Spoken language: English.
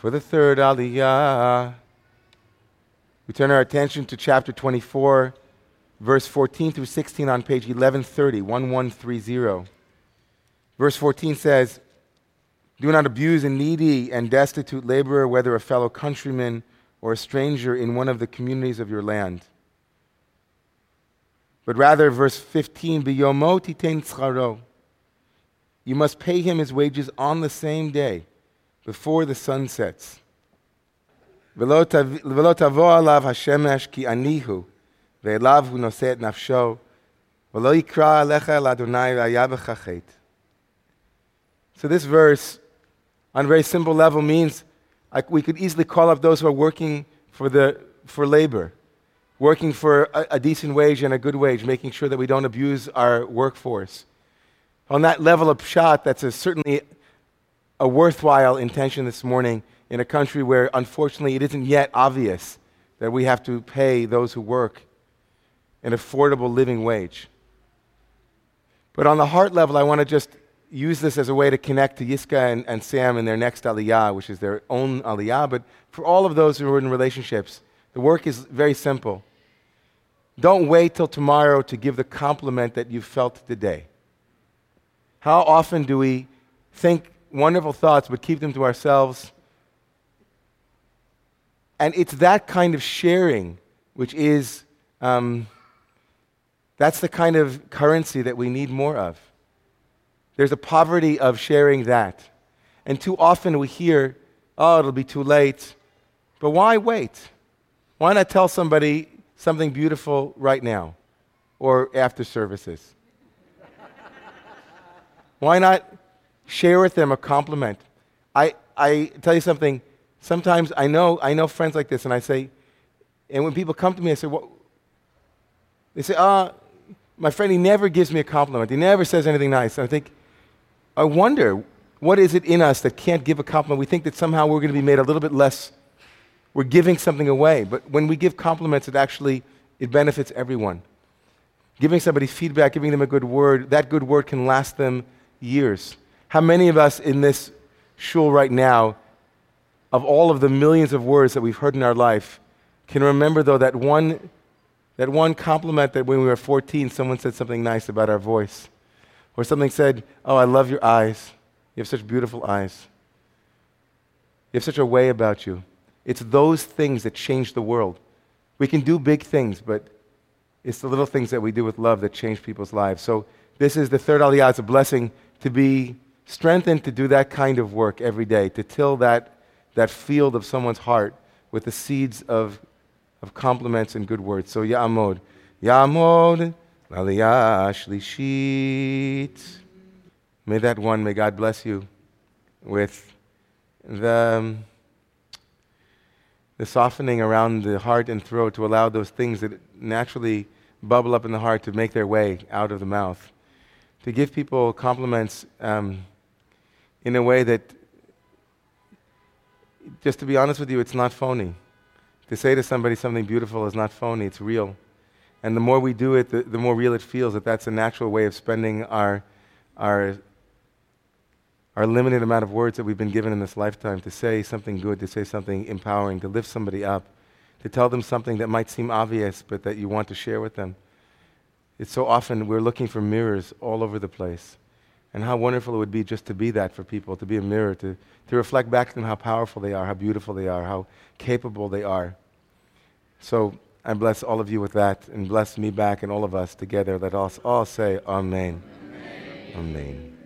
for the third Aliyah. We turn our attention to chapter 24, verse 14 through 16 on page 1130, 1130. Verse 14 says, Do not abuse a needy and destitute laborer, whether a fellow countryman or a stranger in one of the communities of your land. But rather, verse 15, Biyomo titain tzcharo. You must pay him his wages on the same day, before the sun sets. ולא תבוא עליו השמש כי אני הוא, ואליו הוא נושא את נפשו, ולא יקרא עליך אל אדוני והיה בך חטא. So this verse, on a very simple level, means like we could easily call up those who are working for, the, for labor, working for a, a decent wage and a good wage, making sure that we don't abuse our workforce. On that level of pshat, that's a certainly a worthwhile intention this morning in a country where, unfortunately, it isn't yet obvious that we have to pay those who work an affordable living wage. But on the heart level, I want to just use this as a way to connect to Yiska and, and Sam in their next aliyah, which is their own aliyah. But for all of those who are in relationships, the work is very simple. Don't wait till tomorrow to give the compliment that you felt today. How often do we think wonderful thoughts but keep them to ourselves? And it's that kind of sharing which is, um, that's the kind of currency that we need more of. There's a poverty of sharing that. And too often we hear, oh, it'll be too late. But why wait? Why not tell somebody something beautiful right now or after services? why not share with them a compliment? I, I tell you something, sometimes I know, I know friends like this, and I say, and when people come to me, I say, what? They say, ah, my friend, he never gives me a compliment. He never says anything nice. And I think, I wonder what is it in us that can't give a compliment? We think that somehow we're going to be made a little bit less, we're giving something away. But when we give compliments, it actually it benefits everyone. Giving somebody feedback, giving them a good word, that good word can last them years. How many of us in this shul right now, of all of the millions of words that we've heard in our life, can remember though that one, that one compliment that when we were 14, someone said something nice about our voice? Or something said, Oh, I love your eyes. You have such beautiful eyes. You have such a way about you. It's those things that change the world. We can do big things, but it's the little things that we do with love that change people's lives. So, this is the third aliyah. It's a blessing to be strengthened to do that kind of work every day, to till that, that field of someone's heart with the seeds of, of compliments and good words. So, Ya'amod. Ya'amod. Aliyah Shlishit. May that one, may God bless you with the, the softening around the heart and throat to allow those things that naturally bubble up in the heart to make their way out of the mouth. To give people compliments um, in a way that, just to be honest with you, it's not phony. To say to somebody something beautiful is not phony, it's real. And the more we do it, the, the more real it feels that that's a natural way of spending our, our, our limited amount of words that we've been given in this lifetime to say something good, to say something empowering, to lift somebody up, to tell them something that might seem obvious but that you want to share with them. It's so often we're looking for mirrors all over the place. And how wonderful it would be just to be that for people, to be a mirror, to, to reflect back to them how powerful they are, how beautiful they are, how capable they are. So, I bless all of you with that and bless me back and all of us together. Let us all say Amen. Amen. Amen.